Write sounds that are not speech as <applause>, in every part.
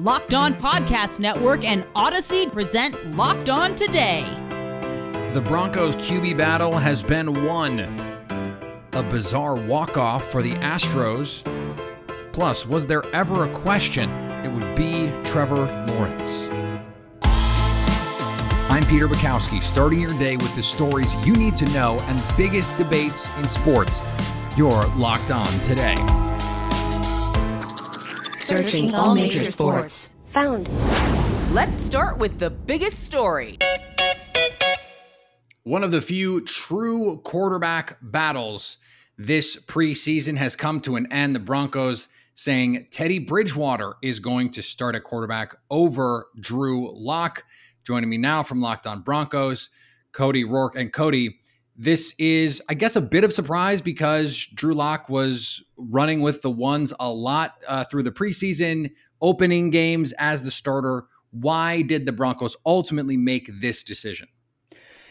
Locked On Podcast Network and Odyssey present Locked On Today. The Broncos QB battle has been won. A bizarre walk-off for the Astros. Plus, was there ever a question? It would be Trevor Lawrence. I'm Peter Bukowski, starting your day with the stories you need to know and biggest debates in sports. You're locked on today. Searching all major sports. Found. Let's start with the biggest story. One of the few true quarterback battles this preseason has come to an end. The Broncos saying Teddy Bridgewater is going to start at quarterback over Drew Lock. Joining me now from Locked On Broncos, Cody Roark. And Cody, this is, I guess, a bit of surprise because Drew Lock was running with the ones a lot uh, through the preseason opening games as the starter. Why did the Broncos ultimately make this decision?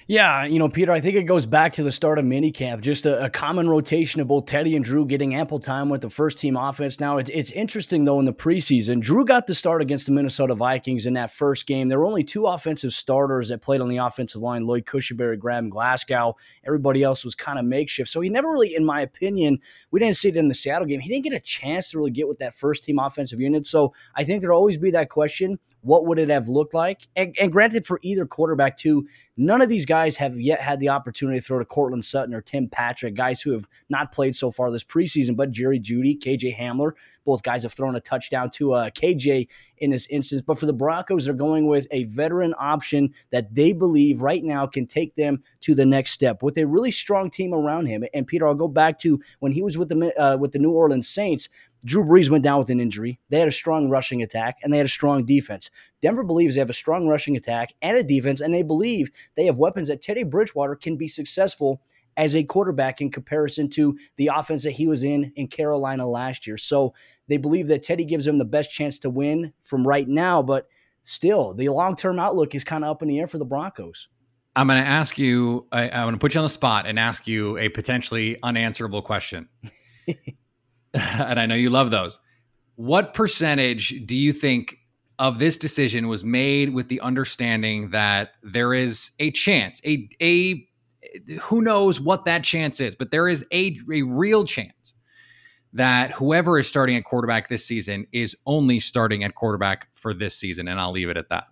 Yeah, you know, Peter, I think it goes back to the start of minicamp. Just a, a, common rotation of both Teddy and Drew getting ample time with the first team offense. Now, it's, it's interesting, though, in the preseason, Drew got the start against the Minnesota Vikings in that first game. There were only two offensive starters that played on the offensive line Lloyd Cushenberry, Graham Glasgow. Everybody else was kind of makeshift. So he never really, in my opinion, we didn't see it in the Seattle game. He didn't get a chance to really get with that first team offensive unit. So I think there'll always be that question what would it have looked like? And, and, granted, for either quarterback, too, none of these guys have yet had the opportunity to throw to Courtland Sutton or Tim Patrick, guys who have not played so far this preseason. But Jerry Jeudy, KJ Hamler, both guys have thrown a touchdown to uh, KJ in this instance. But for the Broncos, they're going with a veteran option that they believe right now can take them to the next step with a really strong team around him. And Peter, I'll go back to when he was with the uh, with the New Orleans Saints. Drew Brees went down with an injury. They had a strong rushing attack and they had a strong defense. Denver believes they have a strong rushing attack and a defense, and they believe they have weapons that Teddy Bridgewater can be successful as a quarterback in comparison to the offense that he was in in Carolina last year. So they believe that Teddy gives them the best chance to win from right now, but still, the long term outlook is kind of up in the air for the Broncos. I'm going to ask you, I, am going to put you on the spot and ask you a potentially unanswerable question. <laughs> <laughs> and I know you love those. What percentage do you think of this decision was made with the understanding that there is a chance, a a who knows what that chance is, but there is a, a real chance that whoever is starting at quarterback this season is only starting at quarterback for this season, and I'll leave it at that.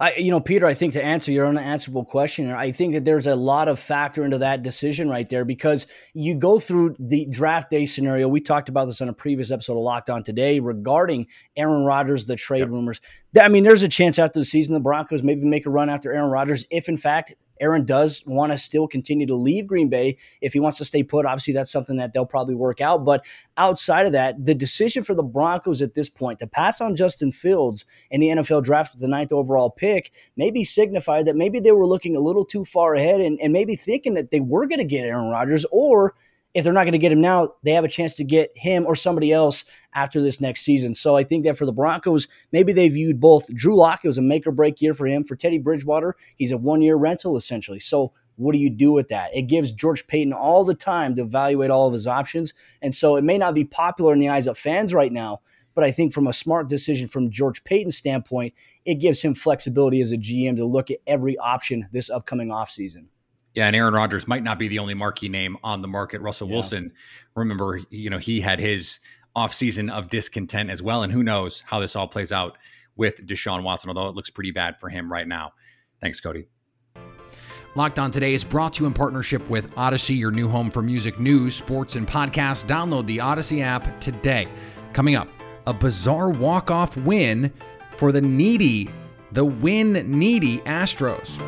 I, you know, Peter, I think to answer your unanswerable question, I think that there's a lot of factor into that decision right there because you go through the draft day scenario. We talked about this on a previous episode of Locked On today regarding Aaron Rodgers, the trade yep. rumors. I mean, there's a chance after the season the Broncos maybe make a run after Aaron Rodgers if, in fact, Aaron does want to still continue to leave Green Bay. If he wants to stay put, obviously that's something that they'll probably work out. But outside of that, the decision for the Broncos at this point to pass on Justin Fields in the NFL draft with the ninth overall pick maybe signified that maybe they were looking a little too far ahead and, and maybe thinking that they were going to get Aaron Rodgers or – if they're not going to get him now, they have a chance to get him or somebody else after this next season. So I think that for the Broncos, maybe they viewed both Drew Lock, it was a make or break year for him. For Teddy Bridgewater, he's a one year rental essentially. So what do you do with that? It gives George Paton all the time to evaluate all of his options. And so it may not be popular in the eyes of fans right now, but I think from a smart decision from George Paton's standpoint, it gives him flexibility as a GM to look at every option this upcoming offseason. Yeah, and Aaron Rodgers might not be the only marquee name on the market. Russell yeah. Wilson, remember, you know, he had his offseason of discontent as well. And who knows how this all plays out with Deshaun Watson, although it looks pretty bad for him right now. Thanks, Cody. Locked On Today is brought to you in partnership with Odyssey, your new home for music news, sports, and podcasts. Download the Odyssey app today. Coming up, a bizarre walk-off win for the needy, the win needy Astros.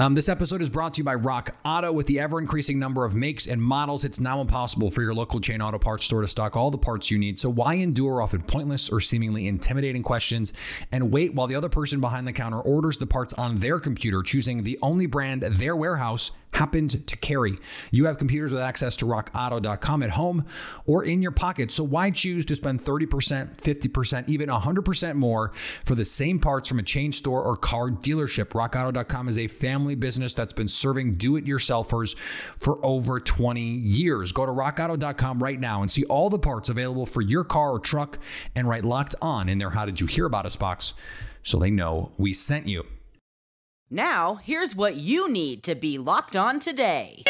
Um, this episode is brought to you by Rock Auto. With the ever increasing number of makes and models, it's now impossible for your local chain auto parts store to stock all the parts you need. So, why endure often pointless or seemingly intimidating questions and wait while the other person behind the counter orders the parts on their computer, choosing the only brand their warehouse happened to carry. You have computers with access to rockauto.com at home or in your pocket. So why choose to spend 30%, 50%, even 100% more for the same parts from a chain store or car dealership? Rockauto.com is a family business that's been serving do it yourselfers for over 20 years. Go to rockauto.com right now and see all the parts available for your car or truck and write locked on in their How Did You Hear About Us box so they know we sent you. Now, here's what you need to be locked on today.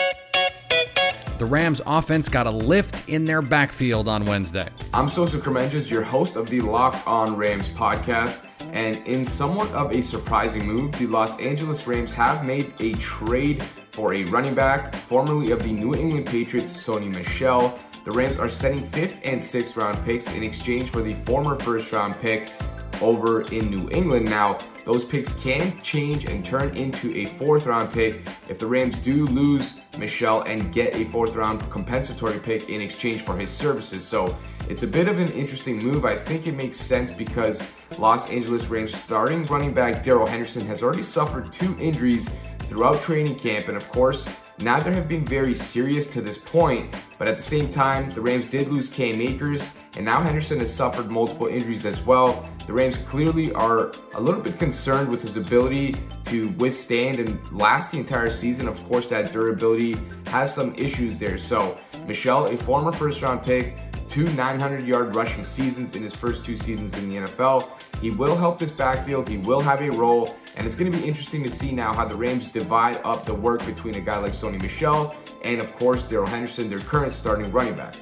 The Rams offense got a lift in their backfield on Wednesday. I'm Sosa Kremenjas, your host of the Locked On Rams podcast. And in somewhat of a surprising move, the Los Angeles Rams have made a trade for a running back, formerly of the New England Patriots, Sony Michel. The Rams are sending fifth and sixth round picks in exchange for the former first round pick over in New England. Now, those picks can change and turn into a fourth round pick if the Rams do lose Michel and get a fourth round compensatory pick in exchange for his services. So it's a bit of an interesting move. I think it makes sense because Los Angeles Rams starting running back Darrell Henderson has already suffered two injuries throughout training camp, and of course, neither have been very serious to this point. But at the same time, the Rams did lose Cam Akers, and now Henderson has suffered multiple injuries as well. The Rams clearly are a little bit concerned with his ability to withstand and last the entire season. Of course, that durability has some issues there. So, Michel, a former first round pick, two 900 yard rushing seasons in his first two seasons in the NFL. He will help this backfield, he will have a role, and it's going to be interesting to see now how the Rams divide up the work between a guy like Sony Michel and, of course, Darrell Henderson, their current starting running back.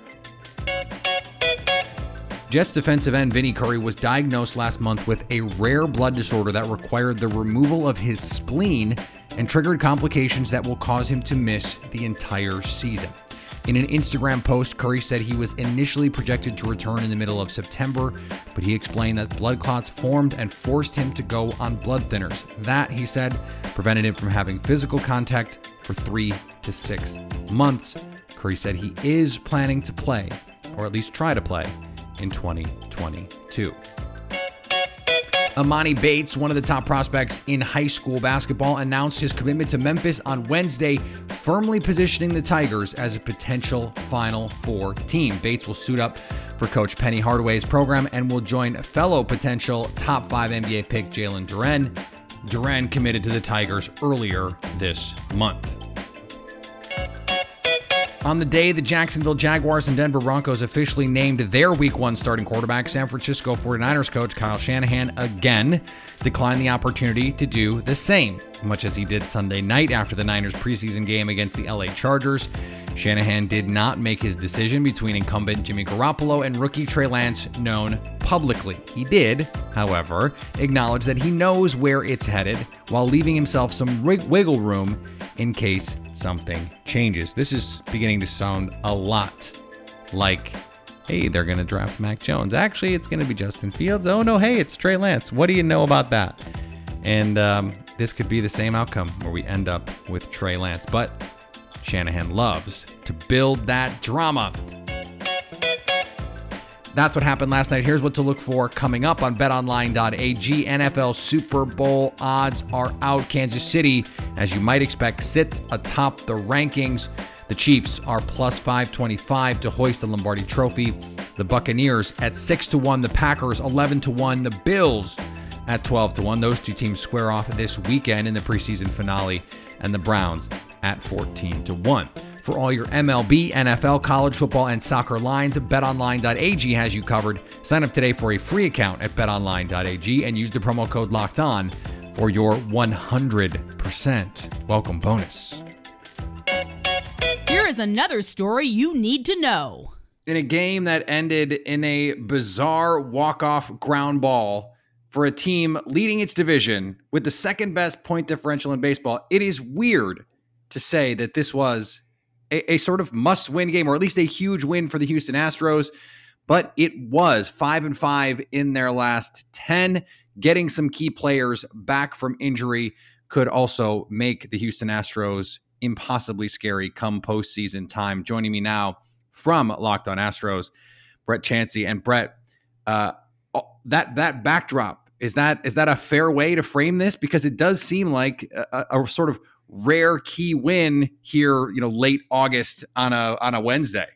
Jets defensive end Vinny Curry was diagnosed last month with a rare blood disorder that required the removal of his spleen and triggered complications that will cause him to miss the entire season. In an Instagram post, Curry said he was initially projected to return in the middle of September, but he explained that blood clots formed and forced him to go on blood thinners. That, he said, prevented him from having physical contact for three to six months. Curry said he is planning to play, or at least try to play, in 2022. Emoni Bates, one of the top prospects in high school basketball, announced his commitment to Memphis on Wednesday, firmly positioning the Tigers as a potential Final Four team. Bates will suit up for Coach Penny Hardaway's program and will join fellow potential top five NBA pick Jalen Duren. Duren committed to the Tigers earlier this month. On the day the Jacksonville Jaguars and Denver Broncos officially named their week one starting quarterback, San Francisco 49ers coach Kyle Shanahan again declined the opportunity to do the same, much as he did Sunday night after the Niners preseason game against the LA Chargers. Shanahan did not make his decision between incumbent Jimmy Garoppolo and rookie Trey Lance known publicly. He did, however, acknowledge that he knows where it's headed while leaving himself some wiggle room in case something changes. This is beginning to sound a lot like, hey, they're going to draft Mac Jones. Actually, it's going to be Justin Fields. Oh, no, hey, it's Trey Lance. What do you know about that? And um, this could be the same outcome where we end up with Trey Lance. But Shanahan loves to build that drama. That's what happened last night. Here's what to look for coming up on betonline.ag. NFL Super Bowl odds are out. Kansas City, as you might expect, sits atop the rankings. The Chiefs are plus 525 to hoist the Lombardi Trophy. The Buccaneers at 6 to 1, the Packers 11 to 1, the Bills at 12 to 1. Those two teams square off this weekend in the preseason finale and the Browns at 14 to 1. For all your MLB, NFL, college football, and soccer lines, betonline.ag has you covered. Sign up today for a free account at betonline.ag and use the promo code locked on for your 100% welcome bonus. Here is another story you need to know. In a game that ended in a bizarre walk-off ground ball for a team leading its division with the second best point differential in baseball, it is weird to say that this was a, a sort of must win game, or at least a huge win for the Houston Astros. But it was five and five in their last 10. Getting some key players back from injury could also make the Houston Astros impossibly scary come postseason time. Joining me now from Locked On Astros, Brett Chancey and Brett. Uh, that that backdrop is that is that a fair way to frame this? Because it does seem like a, a sort of rare key win here, you know, late August on a on a Wednesday.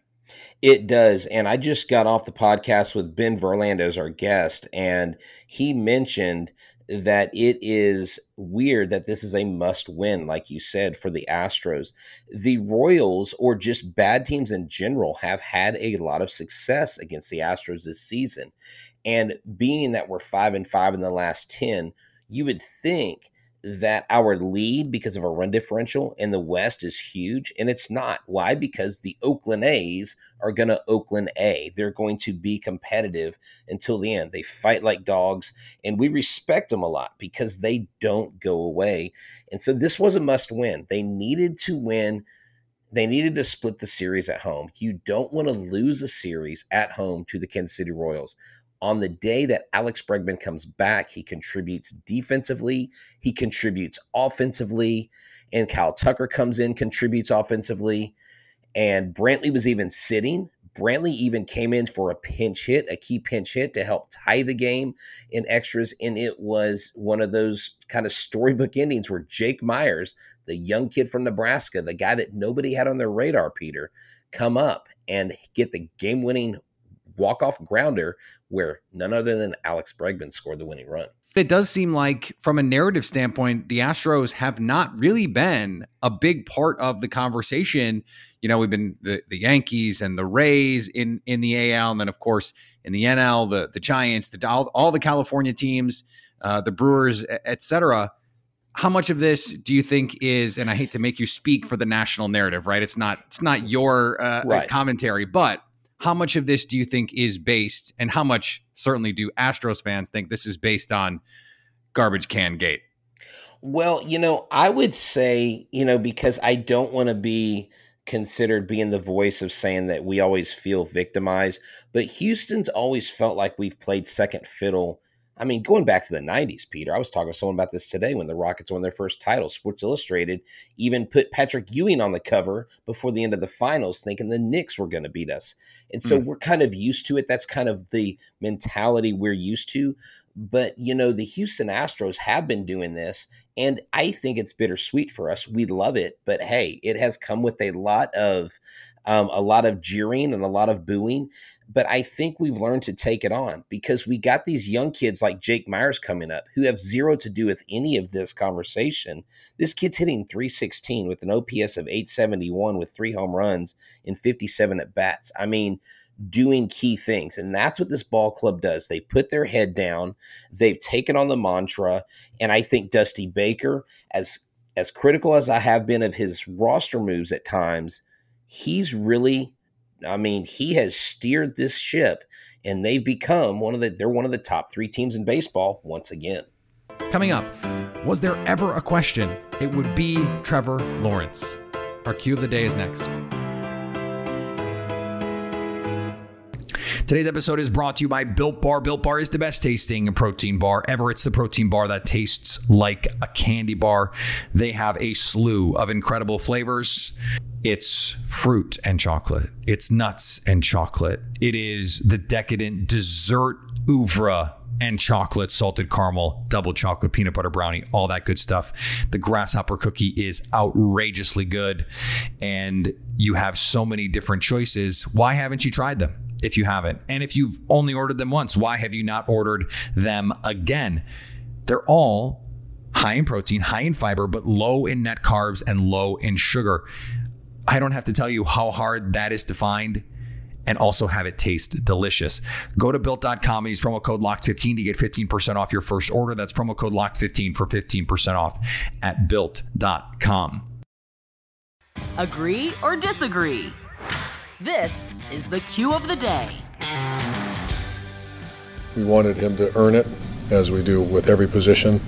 It does. And I just got off the podcast with Ben Verlander as our guest, and he mentioned that it is weird that this is a must win, like you said, for the Astros. The Royals, or just bad teams in general, have had a lot of success against the Astros this season. And being that we're five and five in the last 10, you would think that our lead because of our run differential in the West is huge, and it's not. Why? Because the Oakland A's are going to Oakland A. They're going to be competitive until the end. They fight like dogs, and we respect them a lot because they don't go away. And so this was a must win. They needed to win. They needed to split the series at home. You don't want to lose a series at home to the Kansas City Royals on the day that Alex Bregman comes back, he contributes defensively, he contributes offensively, and Kyle Tucker comes in, contributes offensively. And Brantley was even sitting. Brantley even came in for a pinch hit, a key pinch hit to help tie the game in extras. And it was one of those kind of storybook endings where Jake Meyers, the young kid from Nebraska, the guy that nobody had on their radar, Peter, come up and get the game winning walk off grounder where none other than Alex Bregman scored the winning run. It does seem like, from a narrative standpoint, the Astros have not really been a big part of the conversation. You know, we've been the, the Yankees and the Rays in in the AL, and then of course in the NL, the the Giants, the all, all the California teams, uh, the Brewers, etc. How much of this do you think is? And I hate to make you speak for the national narrative, right? It's not it's not your uh, right. commentary, but how much of this do you think is based, and how much certainly do Astros fans think this is based on garbage can gate? Well, you know, I would say, you know, because I don't want to be considered being the voice of saying that we always feel victimized, but Houston's always felt like we've played second fiddle I mean, going back to the 90s, Peter, I was talking to someone about this today when the Rockets won their first title. Sports Illustrated even put Patrick Ewing on the cover before the end of the finals, thinking the Knicks were going to beat us. And so mm. we're kind of used to it. That's kind of the mentality we're used to. But, you know, the Houston Astros have been doing this, and I think it's bittersweet for us. We love it. But hey, it has come with a lot of. Um, a lot of jeering and a lot of booing but I think we've learned to take it on because we got these young kids like Jake Meyers coming up who have zero to do with any of this conversation. This kid's hitting 316 with an OPS of 871 with three home runs and 57 at bats. I mean, doing key things. And that's what this ball club does. They put their head down, they've taken on the mantra. And I think Dusty Baker, as as critical as I have been of his roster moves at times, he's really I mean, he has steered this ship and they've become one of the they're one of the top 3 teams in baseball once again. Coming up, was there ever a question? It would be Trevor Lawrence. Our cue of the day is next. Today's episode is brought to you by Built Bar. Built Bar is the best tasting protein bar ever. It's the protein bar that tastes like a candy bar. They have a slew of incredible flavors. It's fruit and chocolate. It's nuts and chocolate. It is the decadent dessert oeuvre and chocolate, salted caramel, double chocolate, peanut butter brownie, all that good stuff. The grasshopper cookie is outrageously good, and you have so many different choices. Why haven't you tried them if you haven't? And if you've only ordered them once, why have you not ordered them again? They're all high in protein, high in fiber, but low in net carbs and low in sugar. I don't have to tell you how hard that is to find and also have it taste delicious. Go to built.com and use promo code LOCKED15 to get 15% off your first order. That's promo code LOCKED15 for 15% off at built.com. Agree or disagree? This is the cue of the day. We wanted him to earn it, as we do with every position.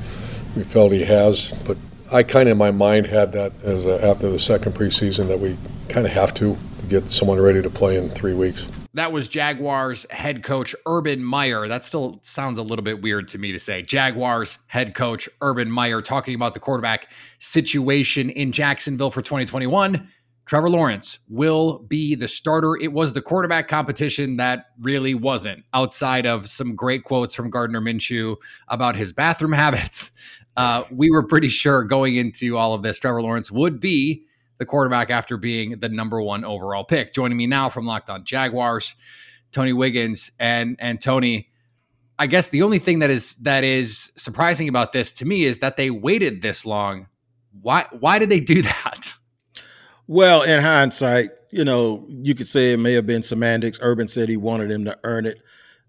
We felt he has, but I kind of in my mind had that as a, after the second preseason that we kind of have to to get someone ready to play in three weeks. That was Jaguars head coach Urban Meyer. That still sounds a little bit weird to me to say. Jaguars head coach Urban Meyer talking about the quarterback situation in Jacksonville for 2021. Trevor Lawrence will be the starter. It was the quarterback competition that really wasn't, outside of some great quotes from Gardner Minshew about his bathroom <laughs> habits. Uh, we were pretty sure going into all of this, Trevor Lawrence would be the quarterback after being the number one overall pick. Joining me now from Locked On Jaguars, Tony Wiggins and and Tony. I guess the only thing that is that is surprising about this to me is that they waited this long. Why why did they do <laughs> that? Well, in hindsight, you know, you could say it may have been semantics. Urban said he wanted him to earn it,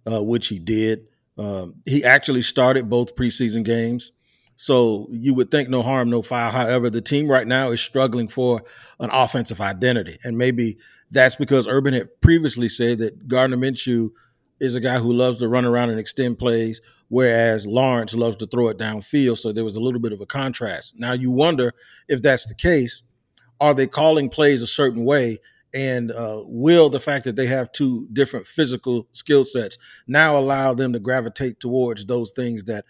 uh, which he did. Um, he actually started both preseason games. So you would think no harm, no foul. However, the team right now is struggling for an offensive identity. And maybe that's because Urban had previously said that Gardner Minshew is a guy who loves to run around and extend plays, whereas Lawrence loves to throw it downfield. So there was a little bit of a contrast. Now you wonder if that's the case are they calling plays a certain way? And uh, will the fact that they have two different physical skill sets now allow them to gravitate towards those things that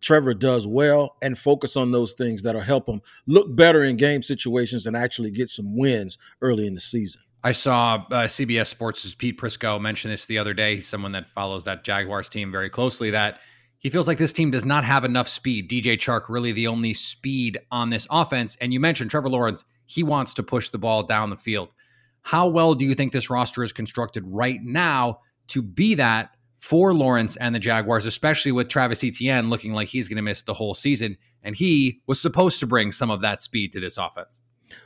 Trevor does well and focus on those things that'll help him look better in game situations and actually get some wins early in the season? I saw uh, CBS Sports' Pete Prisco mention this the other day. He's someone that follows that Jaguars team very closely. That he feels like this team does not have enough speed. DJ Chark really the only speed on this offense. And you mentioned Trevor Lawrence he wants to push the ball down the field. How well do you think this roster is constructed right now to be that for Lawrence and the Jaguars, especially with Travis Etienne looking like he's going to miss the whole season? And he was supposed to bring some of that speed to this offense.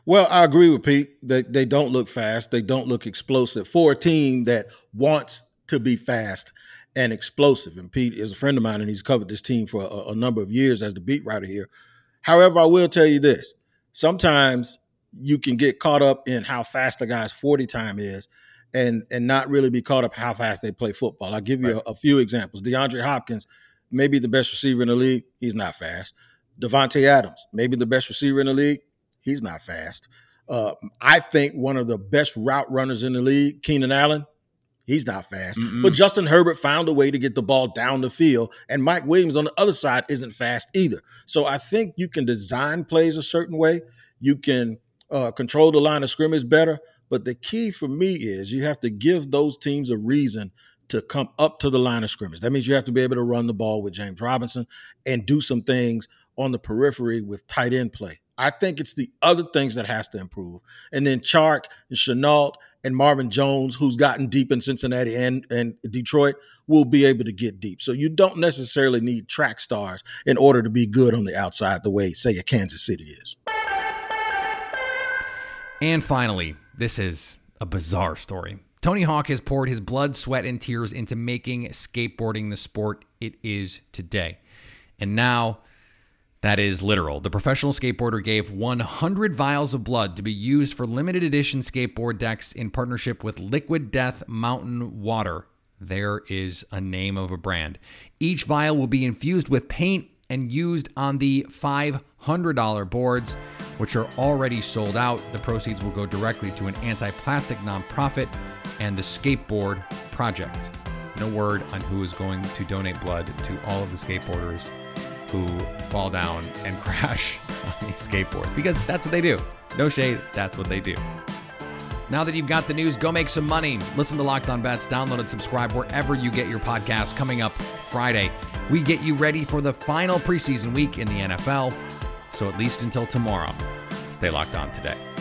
Well, I agree with Pete. They, they don't look fast. They don't look explosive for a team that wants to be fast and explosive. And Pete is a friend of mine, and he's covered this team for a, a number of years as the beat writer here. However, I will tell you this sometimes you can get caught up in how fast a guy's 40 time is and and not really be caught up how fast they play football. I'll give you right. a, a, few examples. DeAndre Hopkins, maybe the best receiver in the league. He's not fast. Davante Adams, maybe the best receiver in the league. He's not fast. Uh, I think one of the best route runners in the league, Keenan Allen, he's not fast. Mm-mm. But Justin Herbert found a way to get the ball down the field, and Mike Williams on the other side isn't fast either. So I think you can design plays a certain way. You can uh, control the line of scrimmage better. But the key for me is you have to give those teams a reason to come up to the line of scrimmage. That means you have to be able to run the ball with James Robinson and do some things on the periphery with tight end play. I think it's the other things that has to improve. And then Chark and Shenault and Marvin Jones, who's gotten deep in Cincinnati and, and Detroit, will be able to get deep. So you don't necessarily need track stars in order to be good on the outside the way, say, a Kansas City is. And finally, this is a bizarre story. Tony Hawk has poured his blood, sweat, and tears into making skateboarding the sport it is today. And now that is literal. The professional skateboarder gave 100 vials of blood to be used for limited edition skateboard decks in partnership with Liquid Death Mountain Water. There is a name of a brand. Each vial will be infused with paint and used on the $500 boards, which are already sold out. The proceeds will go directly to an anti plastic nonprofit and the Skateboard Project. No word on who is going to donate blood to all of the skateboarders who fall down and <laughs> crash on these skateboards because that's what they do. No shade, that's what they do. Now that you've got the news, go make some money. Listen to Locked On Bets, download and subscribe wherever you get your podcast. Coming up Friday, we get you ready for the final preseason week in the NFL. So at least until tomorrow, stay locked on today.